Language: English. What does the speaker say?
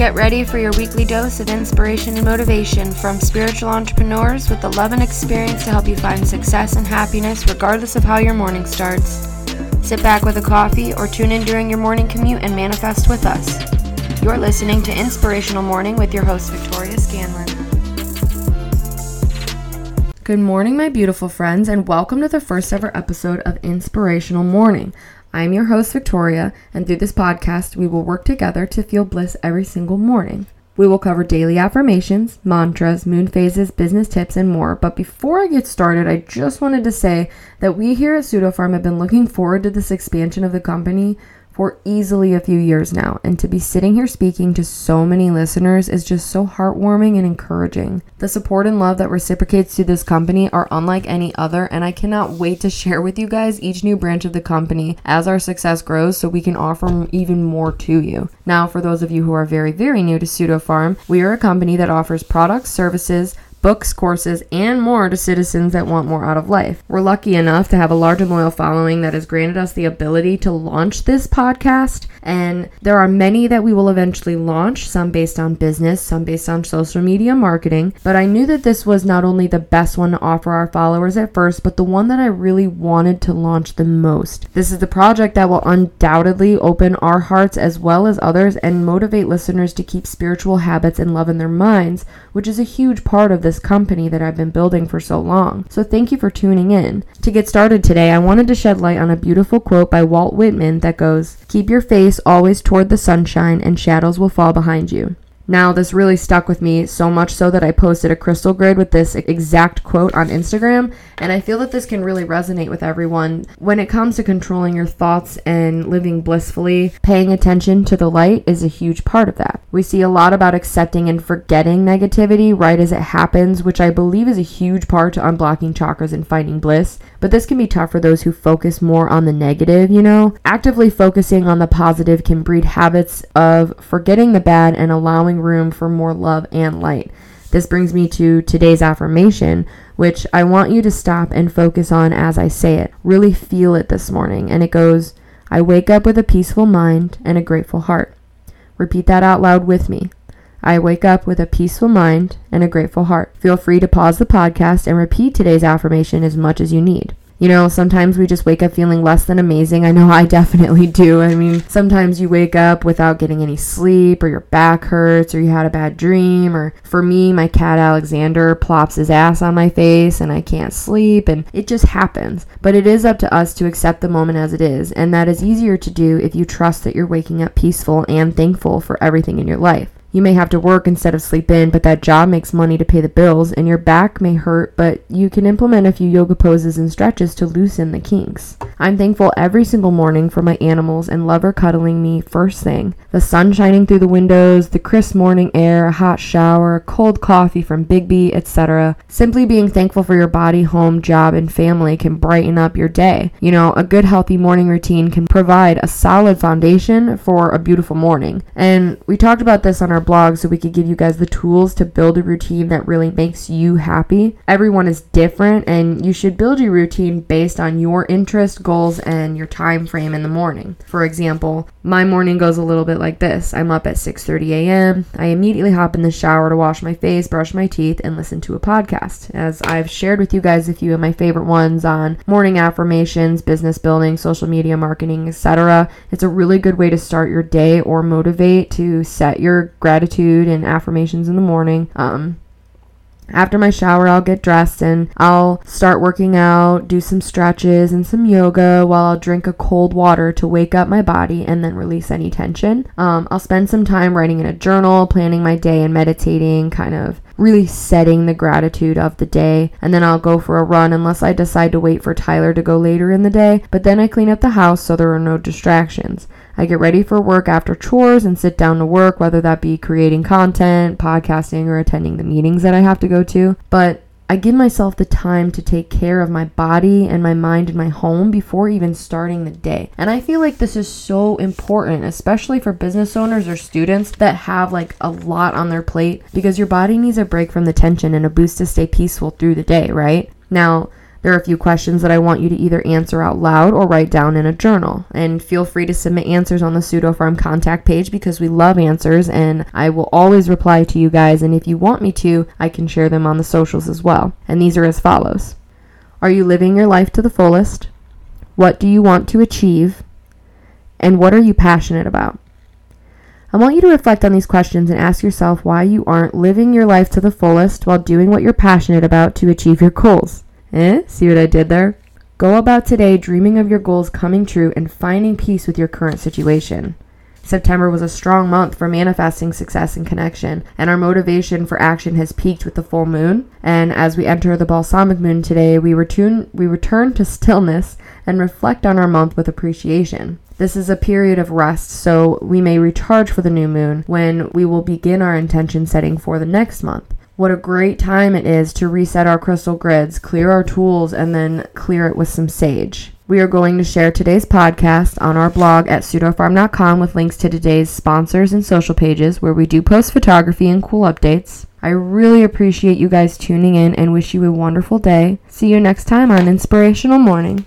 Get ready for your weekly dose of inspiration and motivation from spiritual entrepreneurs with the love and experience to help you find success and happiness regardless of how your morning starts. Sit back with a coffee or tune in during your morning commute and manifest with us. You're listening to Inspirational Morning with your host, Victoria Scanlon. Good morning, my beautiful friends, and welcome to the first ever episode of Inspirational Morning. I'm your host, Victoria, and through this podcast, we will work together to feel bliss every single morning. We will cover daily affirmations, mantras, moon phases, business tips, and more. But before I get started, I just wanted to say that we here at Pseudofarm have been looking forward to this expansion of the company for easily a few years now, and to be sitting here speaking to so many listeners is just so heartwarming and encouraging. The support and love that reciprocates to this company are unlike any other, and I cannot wait to share with you guys each new branch of the company as our success grows so we can offer even more to you. Now, for those of you who are very, very new to Pseudo Farm, we are a company that offers products, services, books, courses, and more to citizens that want more out of life. We're lucky enough to have a large and loyal following that has granted us the ability to launch this podcast, and there are many that we will eventually launch, some based on business, some based on social media marketing. But I knew that this was not only the best one to offer our followers at first, but the one that I really wanted to launch the most. This is the project that will undoubtedly open our hearts as well as others and motivate listeners to keep spiritual habits and love in their minds, which is a huge part of this this company that I've been building for so long. So thank you for tuning in. To get started today, I wanted to shed light on a beautiful quote by Walt Whitman that goes, Keep your face always toward the sunshine and shadows will fall behind you. Now, this really stuck with me so much so that I posted a crystal grid with this exact quote on Instagram, and I feel that this can really resonate with everyone. When it comes to controlling your thoughts and living blissfully, paying attention to the light is a huge part of that. We see a lot about accepting and forgetting negativity right as it happens, which I believe is a huge part to unblocking chakras and finding bliss, but this can be tough for those who focus more on the negative, you know? Actively focusing on the positive can breed habits of forgetting the bad and allowing room for more love and light. This brings me to today's affirmation, which I want you to stop and focus on as I say it. Really feel it this morning. And it goes, I wake up with a peaceful mind and a grateful heart. Repeat that out loud with me. I wake up with a peaceful mind and a grateful heart. Feel free to pause the podcast and repeat today's affirmation as much as you need. You know, sometimes we just wake up feeling less than amazing. I know I definitely do. I mean, sometimes you wake up without getting any sleep, or your back hurts, or you had a bad dream, or for me, my cat Alexander plops his ass on my face and I can't sleep, and it just happens. But it is up to us to accept the moment as it is, and that is easier to do if you trust that you're waking up peaceful and thankful for everything in your life. You may have to work instead of sleep in, but that job makes money to pay the bills, and your back may hurt, but you can implement a few yoga poses and stretches to loosen the kinks. I'm thankful every single morning for my animals and lover cuddling me first thing. The sun shining through the windows, the crisp morning air, a hot shower, cold coffee from Biggby, etc. Simply being thankful for your body, home, job, and family can brighten up your day. You know, a good healthy morning routine can provide a solid foundation for a beautiful morning. And we talked about this on our our blog so we could give you guys the tools to build a routine that really makes you happy. Everyone is different and you should build your routine based on your interest, goals, and your time frame in the morning. For example, my morning goes a little bit like this. I'm up at 6:30 a.m. I immediately hop in the shower to wash my face, brush my teeth, and listen to a podcast. As I've shared with you guys a few of my favorite ones on morning affirmations, business building, social media marketing, etc. It's a really good way to start your day or motivate to set your gratitude and affirmations in the morning. Um, after my shower, I'll get dressed and I'll start working out, do some stretches and some yoga while I'll drink a cold water to wake up my body and then release any tension. Um, I'll spend some time writing in a journal, planning my day, and meditating, kind of really setting the gratitude of the day. And then I'll go for a run unless I decide to wait for Tyler to go later in the day. But then I clean up the house so there are no distractions. I get ready for work after chores and sit down to work, whether that be creating content, podcasting, or attending the meetings that I have to go to. But I give myself the time to take care of my body and my mind and my home before even starting the day. And I feel like this is so important, especially for business owners or students that have like a lot on their plate because your body needs a break from the tension and a boost to stay peaceful through the day, right? Now, There are a few questions that I want you to either answer out loud or write down in a journal. And feel free to submit answers on the pseudofarm contact page because we love answers and I will always reply to you guys. And if you want me to, I can share them on the socials as well. And these are as follows Are you living your life to the fullest? What do you want to achieve? And what are you passionate about? I want you to reflect on these questions and ask yourself why you aren't living your life to the fullest while doing what you're passionate about to achieve your goals. Eh? See what I did there? Go about today dreaming of your goals coming true and finding peace with your current situation. September was a strong month for manifesting success and connection, and our motivation for action has peaked with the full moon. And as we enter the balsamic moon today, we return we return to stillness and reflect on our month with appreciation. This is a period of rest, so we may recharge for the new moon when we will begin our intention setting for the next month. What a great time it is to reset our crystal grids, clear our tools, and then clear it with some sage. We are going to share today's podcast on our blog at pseudofarm.com with links to today's sponsors and social pages where we do post photography and cool updates. I really appreciate you guys tuning in and wish you a wonderful day. See you next time on Inspirational Morning.